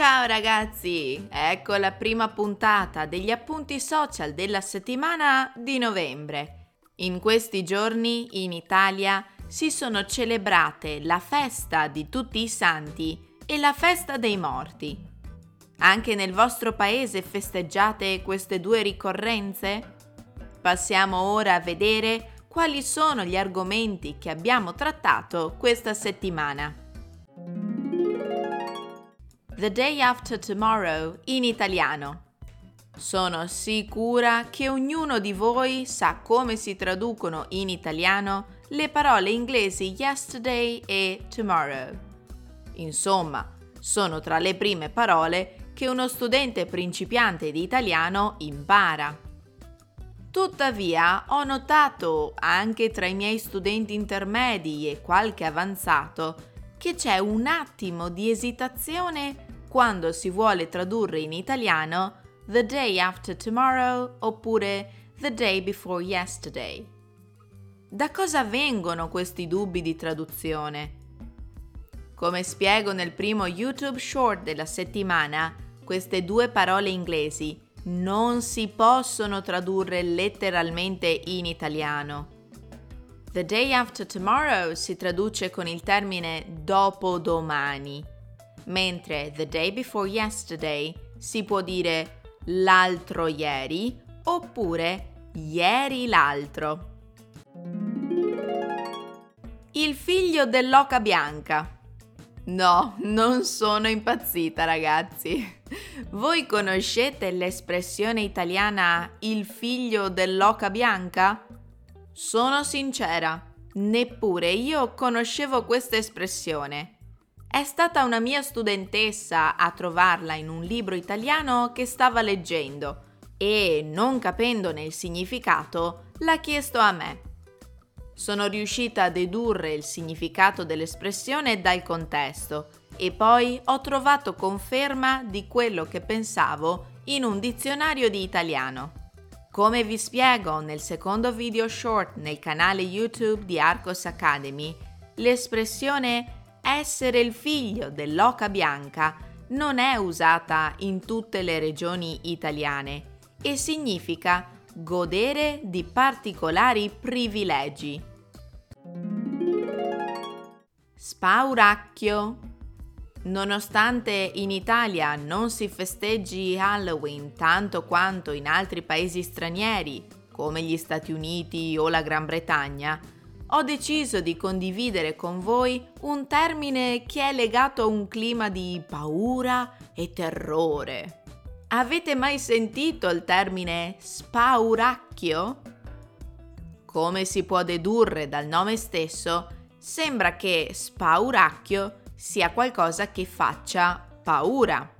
Ciao ragazzi, ecco la prima puntata degli appunti social della settimana di novembre. In questi giorni in Italia si sono celebrate la festa di tutti i santi e la festa dei morti. Anche nel vostro paese festeggiate queste due ricorrenze? Passiamo ora a vedere quali sono gli argomenti che abbiamo trattato questa settimana. The Day After Tomorrow in italiano. Sono sicura che ognuno di voi sa come si traducono in italiano le parole inglesi yesterday e tomorrow. Insomma, sono tra le prime parole che uno studente principiante di italiano impara. Tuttavia ho notato anche tra i miei studenti intermedi e qualche avanzato che c'è un attimo di esitazione quando si vuole tradurre in italiano the day after tomorrow oppure the day before yesterday. Da cosa vengono questi dubbi di traduzione? Come spiego nel primo YouTube short della settimana, queste due parole inglesi non si possono tradurre letteralmente in italiano. The day after tomorrow si traduce con il termine dopodomani, mentre the day before yesterday si può dire l'altro ieri oppure ieri l'altro. Il figlio dell'oca bianca. No, non sono impazzita ragazzi. Voi conoscete l'espressione italiana il figlio dell'oca bianca? Sono sincera, neppure io conoscevo questa espressione. È stata una mia studentessa a trovarla in un libro italiano che stava leggendo e, non capendone il significato, l'ha chiesto a me. Sono riuscita a dedurre il significato dell'espressione dal contesto e poi ho trovato conferma di quello che pensavo in un dizionario di italiano. Come vi spiego nel secondo video short nel canale YouTube di Arcos Academy, l'espressione essere il figlio dell'oca bianca non è usata in tutte le regioni italiane e significa godere di particolari privilegi. Spauracchio. Nonostante in Italia non si festeggi Halloween tanto quanto in altri paesi stranieri, come gli Stati Uniti o la Gran Bretagna, ho deciso di condividere con voi un termine che è legato a un clima di paura e terrore. Avete mai sentito il termine spauracchio? Come si può dedurre dal nome stesso, sembra che spauracchio sia qualcosa che faccia paura.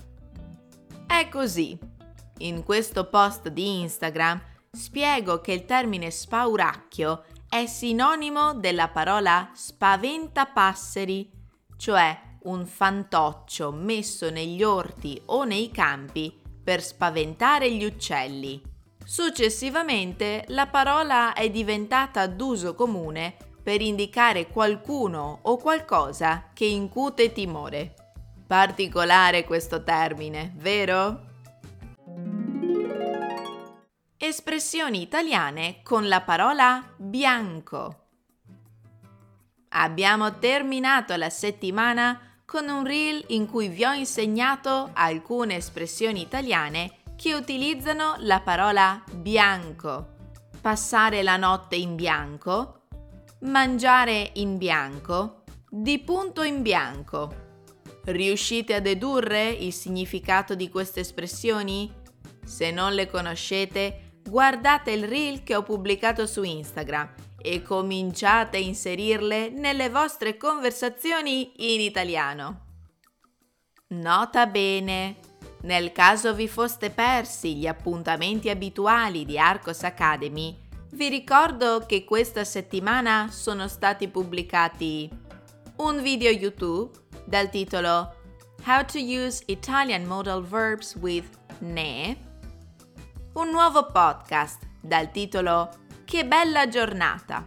È così. In questo post di Instagram spiego che il termine spauracchio è sinonimo della parola spaventapasseri, cioè un fantoccio messo negli orti o nei campi per spaventare gli uccelli. Successivamente la parola è diventata d'uso comune per indicare qualcuno o qualcosa che incute timore. Particolare questo termine, vero? Espressioni italiane con la parola bianco. Abbiamo terminato la settimana con un reel in cui vi ho insegnato alcune espressioni italiane che utilizzano la parola bianco. Passare la notte in bianco, mangiare in bianco, di punto in bianco. Riuscite a dedurre il significato di queste espressioni? Se non le conoscete, guardate il reel che ho pubblicato su Instagram e cominciate a inserirle nelle vostre conversazioni in italiano. Nota bene, nel caso vi foste persi gli appuntamenti abituali di Arcos Academy, vi ricordo che questa settimana sono stati pubblicati un video YouTube dal titolo How to use Italian modal verbs with ne, un nuovo podcast dal titolo Che bella giornata!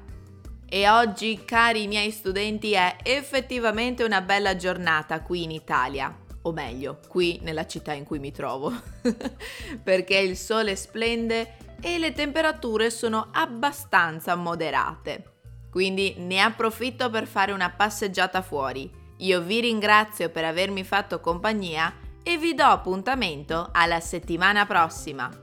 E oggi, cari miei studenti, è effettivamente una bella giornata qui in Italia o meglio, qui nella città in cui mi trovo, perché il sole splende e le temperature sono abbastanza moderate. Quindi ne approfitto per fare una passeggiata fuori. Io vi ringrazio per avermi fatto compagnia e vi do appuntamento alla settimana prossima.